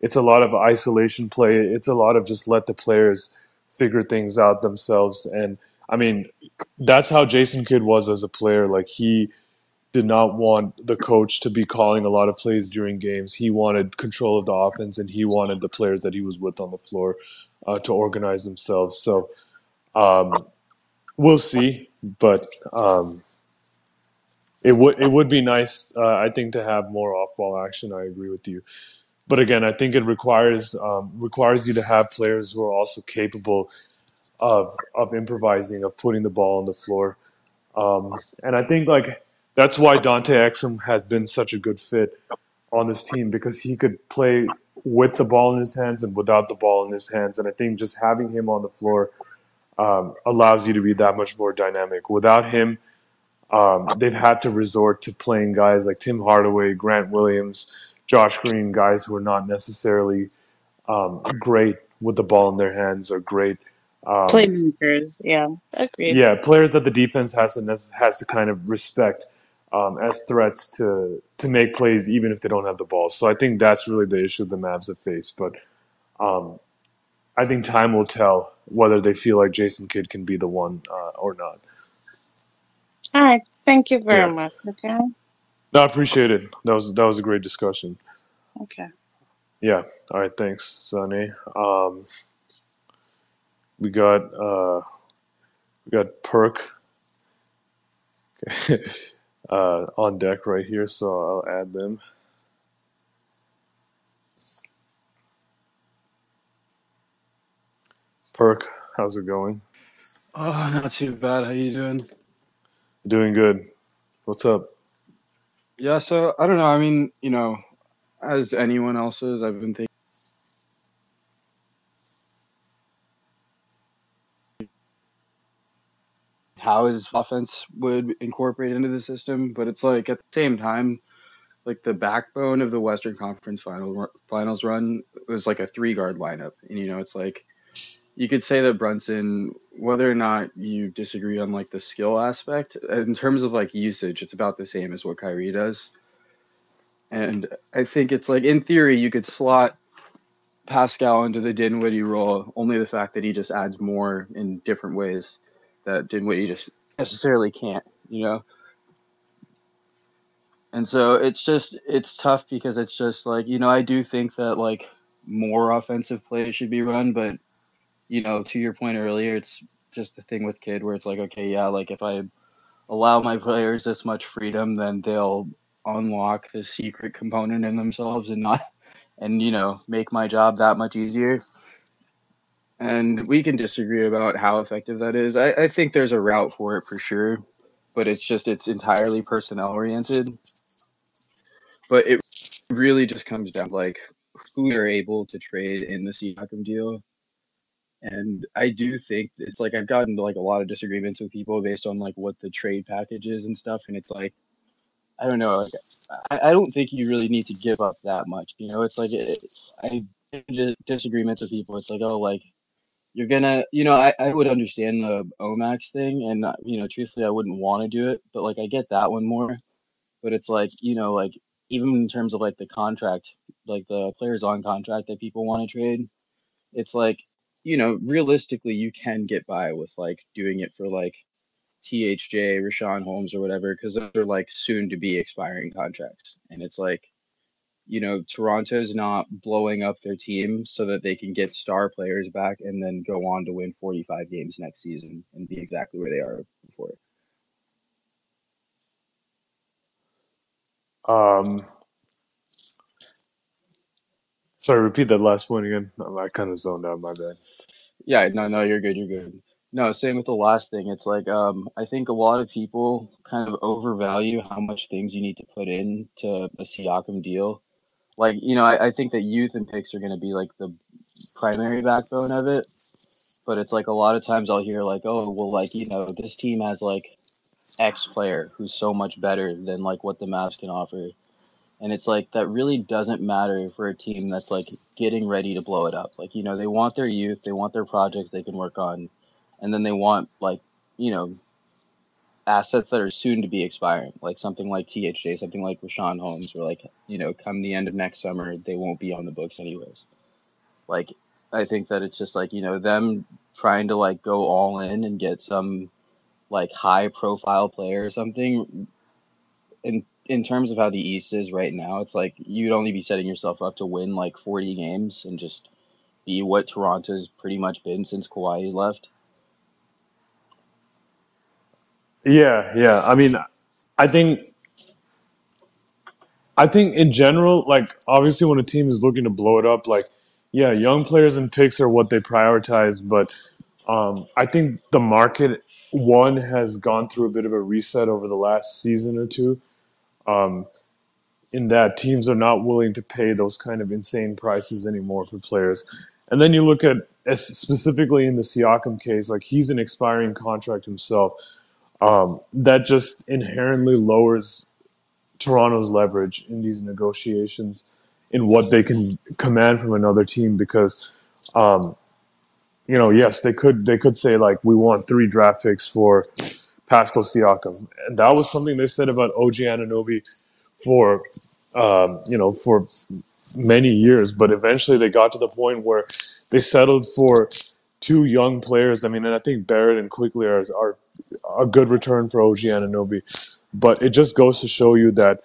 it's a lot of isolation play. It's a lot of just let the players figure things out themselves. And I mean, that's how Jason Kidd was as a player. Like he did not want the coach to be calling a lot of plays during games. He wanted control of the offense, and he wanted the players that he was with on the floor uh, to organize themselves. So um, we'll see, but um, it would it would be nice, uh, I think, to have more off ball action. I agree with you, but again, I think it requires um, requires you to have players who are also capable of of improvising, of putting the ball on the floor. Um, and I think like that's why Dante Exum has been such a good fit on this team because he could play with the ball in his hands and without the ball in his hands. And I think just having him on the floor um, allows you to be that much more dynamic. Without him, um, they've had to resort to playing guys like Tim Hardaway, Grant Williams, Josh Green, guys who are not necessarily um, great with the ball in their hands or great um, Playmakers, yeah, agreed. yeah, players that the defense has to has to kind of respect um, as threats to to make plays even if they don't have the ball. So I think that's really the issue the Mavs have faced. But um, I think time will tell whether they feel like Jason Kidd can be the one uh, or not. All right, thank you very Yeah, much. Okay, no, I appreciate it. That was that was a great discussion. okay. Yeah, all right, thanks, Sonny. Um, we got uh, we got Perk. <laughs> uh, on deck right here, so I'll add them. Perk, how's it going? Oh, not too bad. How you doing? Doing good. What's up? Yeah, so I don't know. I mean, you know, as anyone else is, I've been thinking how his offense would incorporate into the system, but it's like at the same time, like the backbone of the Western Conference final finals run was like a three guard lineup, and you know, it's like you could say that Brunson, whether or not you disagree on like the skill aspect, in terms of like usage, it's about the same as what Kyrie does. And I think it's like in theory you could slot Pascal into the Dinwiddie role, only the fact that he just adds more in different ways that Dinwiddie just necessarily can't, you know. And so it's just it's tough because it's just like, you know, I do think that like more offensive plays should be run, but you know, to your point earlier, it's just the thing with Kidd where it's like, okay, yeah, like if I allow my players this much freedom, then they'll unlock the secret component in themselves and not and you know make my job that much easier. And we can disagree about how effective that is. I, I think there's a route for it for sure but it's just it's entirely personnel oriented but it really just comes down like who you're able to trade in the Siakam deal and I do think it's like I've gotten like a lot of disagreements with people based on like what the trade package is and stuff and it's like I don't know. Like, I, I don't think you really need to give up that much. You know, it's like it, I disagreements with people. It's like, oh, like you're gonna, you know, I, I would understand the O-Max thing, and uh, you know, truthfully, I wouldn't want to do it, but like I get that one more. But it's like, you know, like even in terms of like the contract, like the players on contract that people want to trade, it's like, you know, realistically, you can get by with like doing it for like THJ, Richaun Holmes, or whatever, because those are like soon to be expiring contracts. And it's like, you know, Toronto's not blowing up their team so that they can get star players back and then go on to win 45 games next season and be exactly where they are before. Um, sorry, repeat that last point again. I kind of zoned out. My bad. Yeah, no, no, you're good. You're good. No, same with the last thing. It's like um, I think a lot of people kind of overvalue how much things you need to put in to a Siakam deal. Like, you know, I, I think that youth and picks are going to be like the primary backbone of it. But it's like a lot of times I'll hear like, oh, well, like you know, this team has like X player who's so much better than like what the Mavs can offer. And it's like that really doesn't matter for a team that's like getting ready to blow it up. Like, you know, they want their youth, they want their projects they can work on and then they want like you know assets that are soon to be expiring, like something like THJ, something like Richaun Holmes, or like you know, come the end of next summer, they won't be on the books anyways. Like, I think that it's just like you know them trying to like go all in and get some like high profile player or something. In in terms of how the East is right now, it's like you'd only be setting yourself up to win like forty games and just be what Toronto's pretty much been since Kawhi left. Yeah, yeah. I mean, I think, I think in general, like obviously when a team is looking to blow it up, like yeah, young players and picks are what they prioritize, but um, I think the market one has gone through a bit of a reset over the last season or two. Um, in that teams are not willing to pay those kind of insane prices anymore for players. And then you look at specifically in the Siakam case, like he's an expiring contract himself um, that just inherently lowers Toronto's leverage in these negotiations in what they can command from another team because um, you know yes they could they could say like we want three draft picks for Pascal Siakam and that was something they said about OG Anunoby for um, you know for many years but eventually they got to the point where they settled for two young players I mean and I think Barrett and Quickley are, are a good return for OG Anunoby. But it just goes to show you that,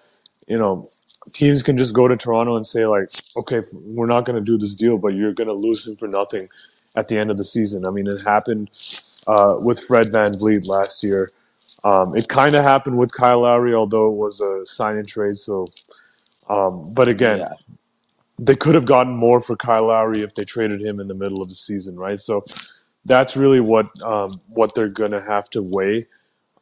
you know, teams can just go to Toronto and say, like, okay, we're not going to do this deal, but you're going to lose him for nothing at the end of the season. I mean, it happened uh, with Fred Van VanVleet last year. Um, it kind of happened with Kyle Lowry, although it was a sign and trade. So, um, but again, Yeah. they could have gotten more for Kyle Lowry if they traded him in the middle of the season, right? So that's really what um, what they're gonna have to weigh.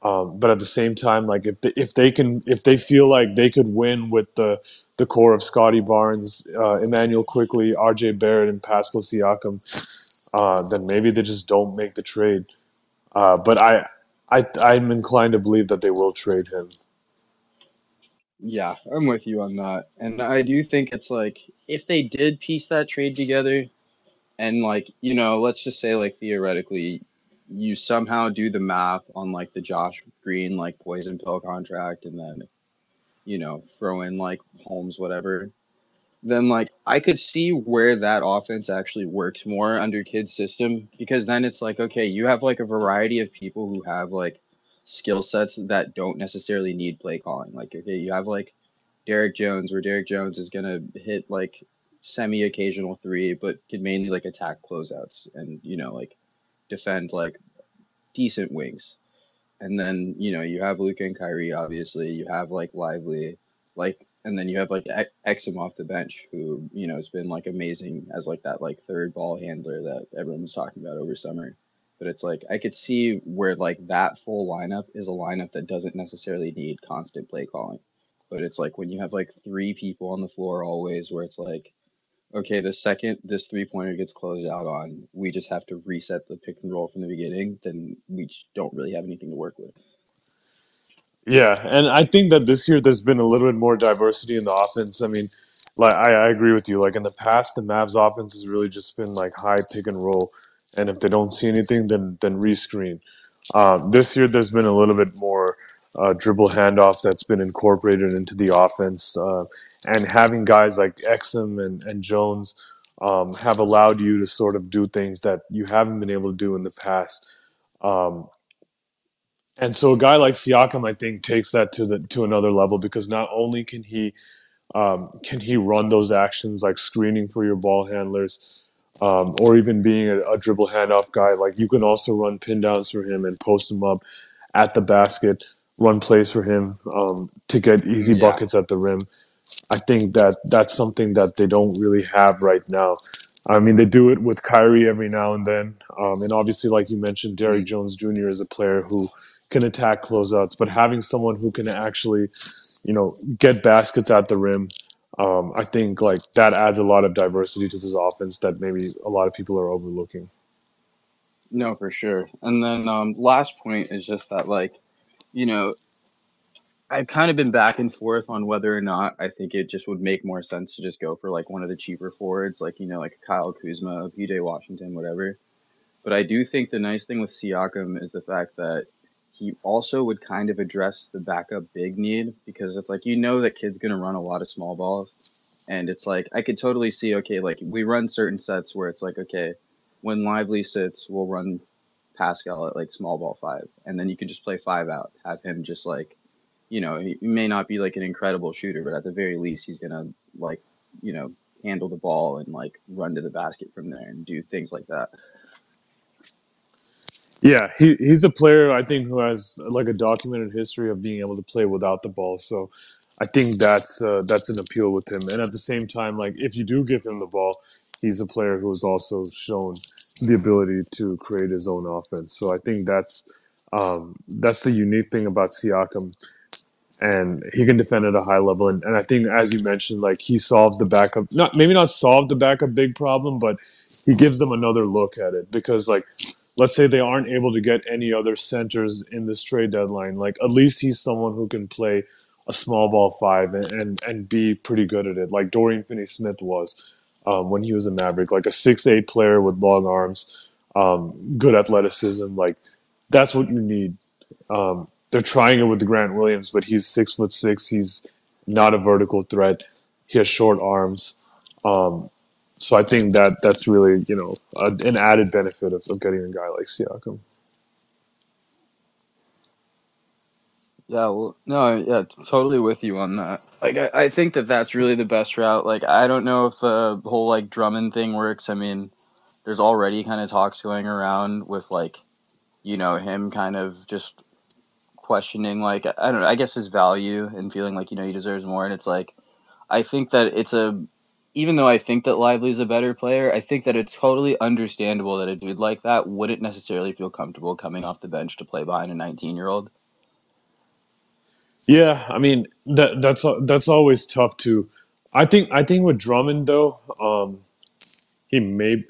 Um, but at the same time, like if they, if they can if they feel like they could win with the the core of Scottie Barnes, uh, Immanuel Quickley, R.J. Barrett, and Pascal Siakam, uh, then maybe they just don't make the trade. Uh, but I, I I'm inclined to believe that they will trade him. Yeah, I'm with you on that. And I do think it's like if they did piece that trade together and like, you know, let's just say like theoretically you somehow do the math on like the Josh Green like poison pill contract and then you know, throw in like Holmes whatever. Then like I could see where that offense actually works more under Kidd's system because then it's like okay, you have like a variety of people who have like skill sets that don't necessarily need play calling. Like, okay, you have like Derrick Jones, where Derrick Jones is gonna hit like semi occasional three, but can mainly like attack closeouts and you know like defend like decent wings. And then you know you have Luka and Kyrie. Obviously, you have like Lively, like, and then you have like Exum off the bench, who you know has been like amazing as like that like third ball handler that everyone was talking about over summer. But it's like I could see where like that full lineup is a lineup that doesn't necessarily need constant play calling. But it's like when you have like three people on the floor always where it's like, okay, the second this three pointer gets closed out on, we just have to reset the pick and roll from the beginning, then we don't really have anything to work with. Yeah, and I think that this year there's been a little bit more diversity in the offense. I mean, like I, I agree with you. Like in the past, the Mavs offense has really just been like high pick and roll, and if they don't see anything, then then rescreen. Um, this year, there's been a little bit more uh, dribble handoff that's been incorporated into the offense, uh, and having guys like Exum and and Jones um, have allowed you to sort of do things that you haven't been able to do in the past. Um, and so a guy like Siakam, I think, takes that to the to another level because not only can he um, can he run those actions like screening for your ball handlers, um, or even being a, a, dribble handoff guy. Like you can also run pin downs for him and post him up at the basket, run plays for him um, to get easy yeah. buckets at the rim. I think that that's something that they don't really have right now. I mean, they do it with Kyrie every now and then, um, and obviously, like you mentioned, Derrick mm-hmm. Jones Jr. is a player who can attack closeouts, but having someone who can actually, you know, get baskets at the rim, um, I think like that adds a lot of diversity to this offense that maybe a lot of people are overlooking. No, for sure. And then um, last point is just that like, you know, I've kind of been back and forth on whether or not I think it just would make more sense to just go for like one of the cheaper forwards, like you know, like Kyle Kuzma, PJ Washington, whatever. But I do think the nice thing with Siakam is the fact that he also would kind of address the backup big need because it's like you know that Kidd's gonna run a lot of small balls, and it's like I could totally see okay like we run certain sets where it's like okay when Lively sits we'll run Pascal at like small ball five, and then you can just play five out, have him just like you know he may not be like an incredible shooter, but at the very least he's gonna like you know handle the ball and like run to the basket from there and do things like that. Yeah, he, he's a player I think who has like a documented history of being able to play without the ball. So I think that's uh, that's an appeal with him. And at the same time, like if you do give him the ball, he's a player who has also shown the ability to create his own offense. So I think that's um, that's the unique thing about Siakam and he can defend at a high level. And, and I think, as you mentioned, like he solved the backup, not maybe not solved the backup big problem, but he gives them another look at it because, like, let's say they aren't able to get any other centers in this trade deadline, like at least he's someone who can play a small ball five and and, and be pretty good at it, like Dorian Finney-Smith was um, when he was a Maverick, like a six eight player with long arms, um, good athleticism, like that's what you need. Um, they're trying it with Grant Williams, but he's six foot six. He's not a vertical threat. He has short arms. Um, so I think that that's really you know a, an added benefit of, of getting a guy like Siakam. Yeah, well, no, yeah, totally with you on that. Like, I, I think that that's really the best route. Like, I don't know if the whole like Drummond thing works. I mean, there's already kind of talks going around with like, you know, him kind of just questioning like I don't know, I guess his value and feeling like you know he deserves more. And it's like I think that it's a even though I think that Lively's a better player, I think that it's totally understandable that a dude like that wouldn't necessarily feel comfortable coming off the bench to play behind a 19 year old. Yeah, I mean that that's that's always tough too. I think I think with Drummond though, um, he may.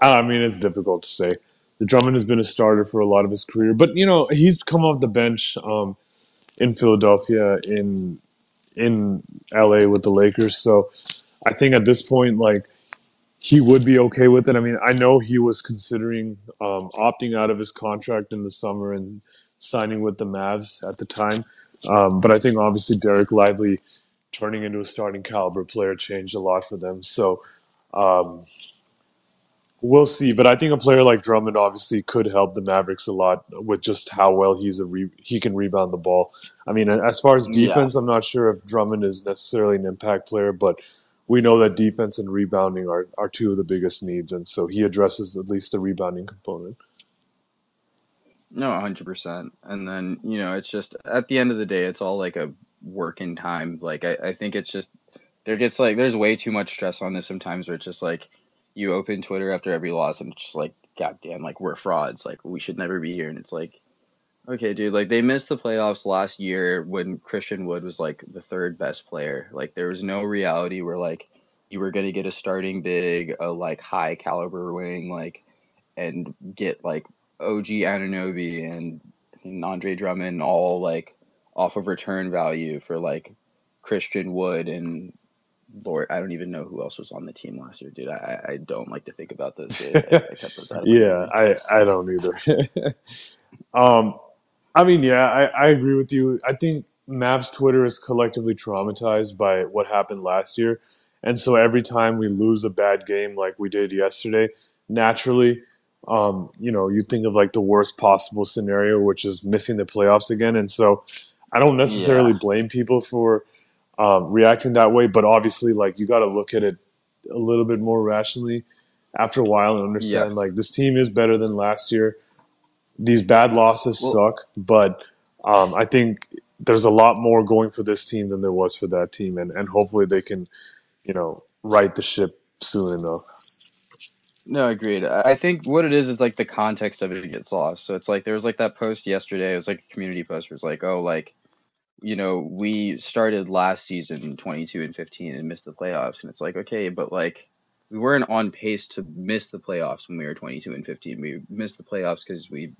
I mean, it's difficult to say. The Drummond has been a starter for a lot of his career, but you know he's come off the bench um, in Philadelphia, in in LA with the Lakers. So I think at this point, like he would be okay with it. I mean, I know he was considering um, opting out of his contract in the summer and signing with the Mavs at the time. Um, but I think obviously Dereck Lively turning into a starting caliber player changed a lot for them. So um, we'll see. But I think a player like Drummond obviously could help the Mavericks a lot with just how well he's a re- he can rebound the ball. I mean, as far as defense, yeah. I'm not sure if Drummond is necessarily an impact player, but we know that defense and rebounding are, are two of the biggest needs, and so he addresses at least the rebounding component. No, 100%. And then, you know, it's just at the end of the day, it's all like a work in time. Like, I, I think it's just, there gets like, there's way too much stress on this sometimes where it's just like, you open Twitter after every loss and it's just like, God damn, like, we're frauds. Like, we should never be here. And it's like, okay, dude, like, they missed the playoffs last year when Christian Wood was like the third best player. Like, there was no reality where like, you were going to get a starting big, a like high caliber wing, like, and get like OG Anunoby and, and Andre Drummond all like off of return value for like Christian Wood and Lord, I don't even know who else was on the team last year, dude. I, I don't like to think about those. Days. I, I those <laughs> yeah, I, I don't either. <laughs> um, I mean, yeah, I, I agree with you. I think Mavs Twitter is collectively traumatized by what happened last year. And so every time we lose a bad game like we did yesterday, naturally um, you know, you think of like the worst possible scenario, which is missing the playoffs again. And so I don't necessarily yeah. blame people for um, reacting that way, but obviously, like, you got to look at it a little bit more rationally after a while and understand, yeah. like, this team is better than last year. These bad losses well, suck, but um, I think there's a lot more going for this team than there was for that team. And, and hopefully they can, you know, right the ship soon enough. No, I agreed. I think what it is is like the context of it gets lost. So it's like there was like that post yesterday. It was like a community post. Where it's like, oh, like you know, we started last season 22 and 15 and missed the playoffs, and it's like, okay, but like we weren't on pace to miss the playoffs when we were 22 and 15. We missed the playoffs because we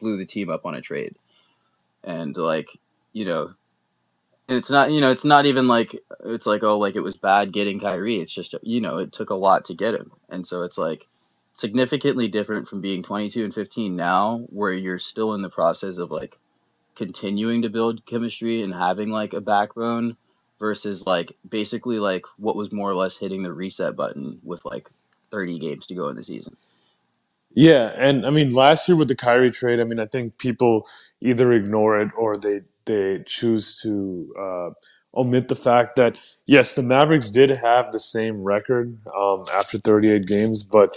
blew the team up on a trade, and like you know, it's not you know it's not even like it's like oh like it was bad getting Kyrie. It's just you know it took a lot to get him, and so it's like significantly different from being 22 and 15 now, where you're still in the process of like continuing to build chemistry and having like a backbone versus like basically like what was more or less hitting the reset button with like 30 games to go in the season. Yeah, and I mean last year with the Kyrie trade, I mean I think people either ignore it or they they choose to uh, omit the fact that yes, the Mavericks did have the same record um, after 38 games, but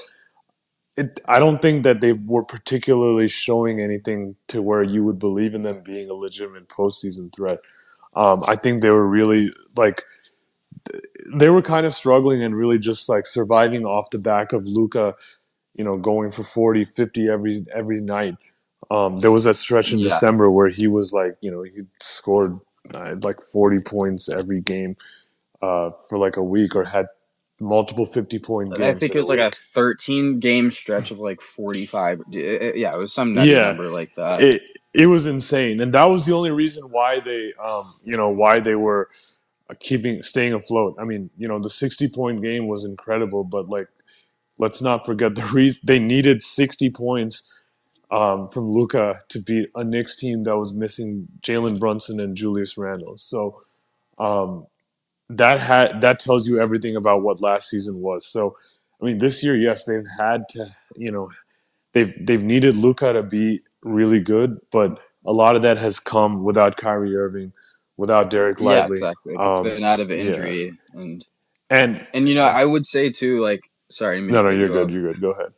it, I don't think that they were particularly showing anything to where you would believe in them being a legitimate postseason threat. Um, I think they were really like they were kind of struggling and really just like surviving off the back of Luka, you know, going for 40, 50 every every night. Um, there was that stretch in yeah. December where he was like, you know, he scored uh, like 40 points every game uh, for like a week or had multiple 50 point games. I think it was like a 13 game stretch of like 45. Yeah, it was some yeah, number like that. It, it was insane. And that was the only reason why they, um, you know, why they were keeping, staying afloat. I mean, you know, the 60 point game was incredible, but like, let's not forget the reason they needed 60 points um, from Luka to beat a Knicks team that was missing Jalen Brunson and Julius Randle. So, um, that had that tells you everything about what last season was. So, I mean, this year, yes, they've had to, you know, they've they've needed Luka to be really good, but a lot of that has come without Kyrie Irving, without Dereck Lively. Yeah, exactly. It's um, been out of injury, yeah. and and and you know, I would say too, like, sorry, no, no, you're good, um, you're good. Go ahead.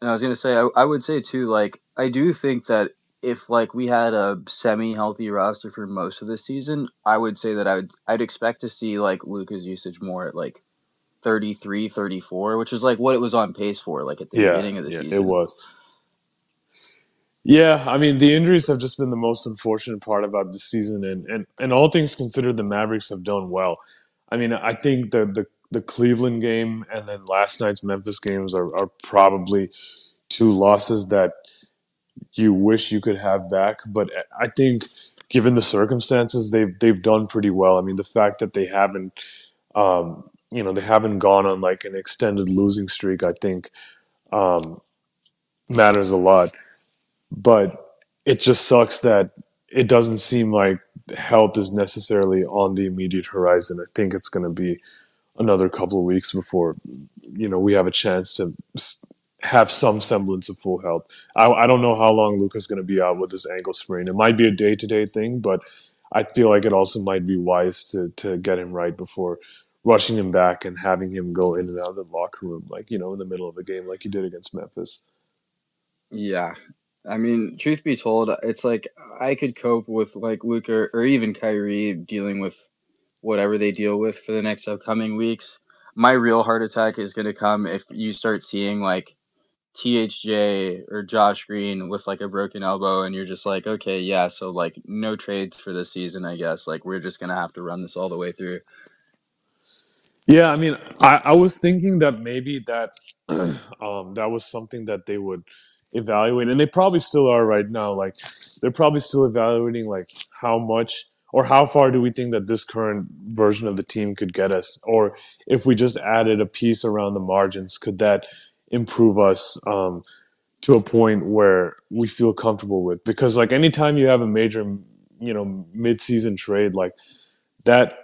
And I was gonna say, I, I would say too, like, I do think that if like we had a semi-healthy roster for most of the season, I would say that I would I'd expect to see like Luka's usage more at like 33, 34, which is like what it was on pace for like at the Yeah, beginning of the yeah, season. it was. Yeah, I mean the injuries have just been the most unfortunate part about the season, and and, and all things considered, the Mavericks have done well. I mean, I think the the, the Cleveland game and then last night's Memphis games are, are probably two losses that you wish you could have back. But I think, given the circumstances, they've they've done pretty well. I mean, the fact that they haven't, um, you know, they haven't gone on like an extended losing streak, I think, um, matters a lot but it just sucks that it doesn't seem like health is necessarily on the immediate horizon. I think it's going to be another couple of weeks before you know we have a chance to have some semblance of full health. I, I don't know how long Luka's going to be out with this ankle sprain. It might be a day to day thing, but I feel like it also might be wise to to get him right before rushing him back and having him go in and out of the locker room, like you know, in the middle of a game, like he did against Memphis. Yeah, I mean, truth be told, it's like I could cope with like Luka or even Kyrie dealing with whatever they deal with for the next upcoming weeks. My real heart attack is going to come if you start seeing like THJ or Josh Green with like a broken elbow, and you're just like, okay, yeah, so like no trades for this season, I guess. Like we're just gonna have to run this all the way through. Yeah, I mean, I, I was thinking that maybe that <clears throat> um, that was something that they would evaluate, and they probably still are right now. Like, they're probably still evaluating like how much or how far do we think that this current version of the team could get us, or if we just added a piece around the margins, could that improve us um, to a point where we feel comfortable with? Because like anytime you have a major, you know, mid-season trade like that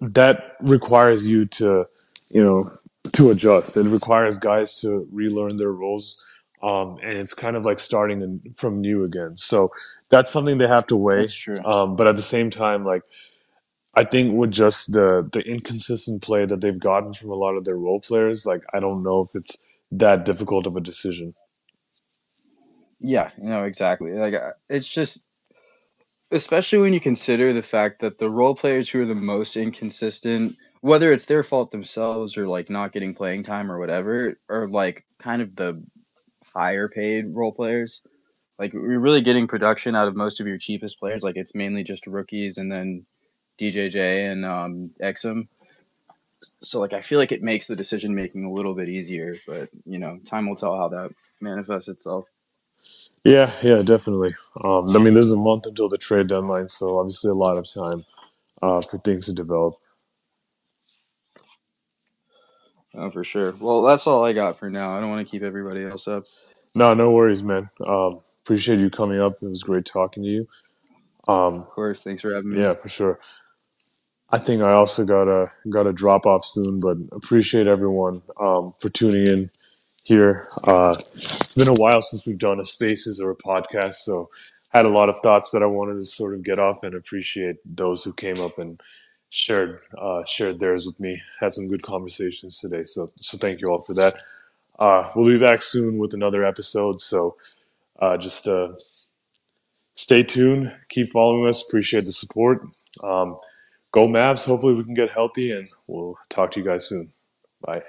that requires you to, you know, to adjust. It requires guys to relearn their roles. Um, and it's kind of like starting in, from new again. So that's something they have to weigh. That's true. Um, but at the same time, like I think with just the the inconsistent play that they've gotten from a lot of their role players, like I don't know if it's that difficult of a decision. Yeah, no, exactly. Like uh, it's just especially when you consider the fact that the role players who are the most inconsistent, whether it's their fault themselves or like not getting playing time or whatever, are like kind of the higher paid role players. Like you're really getting production out of most of your cheapest players. Like it's mainly just rookies and then DJJ and um, Exum. So like I feel like it makes the decision making a little bit easier, but you know time will tell how that manifests itself. Yeah, yeah, definitely. Um, I mean, there's a month until the trade deadline, so obviously a lot of time uh, for things to develop. Oh, for sure. Well, that's all I got for now. I don't want to keep everybody else up. No, no worries, man. Um, appreciate you coming up. It was great talking to you. Um, Of course. Thanks for having me. yeah, for sure. I think I also got a got a drop off soon, but appreciate everyone um, for tuning in here. Uh, it's been a while since we've done a Spaces or a podcast, so had a lot of thoughts that I wanted to sort of get off, and appreciate those who came up and shared uh, shared theirs with me. Had some good conversations today, so so thank you all for that. Uh, we'll be back soon with another episode, so uh, just uh, stay tuned, keep following us. Appreciate the support. Um, go Mavs! Hopefully we can get healthy, and we'll talk to you guys soon. Bye.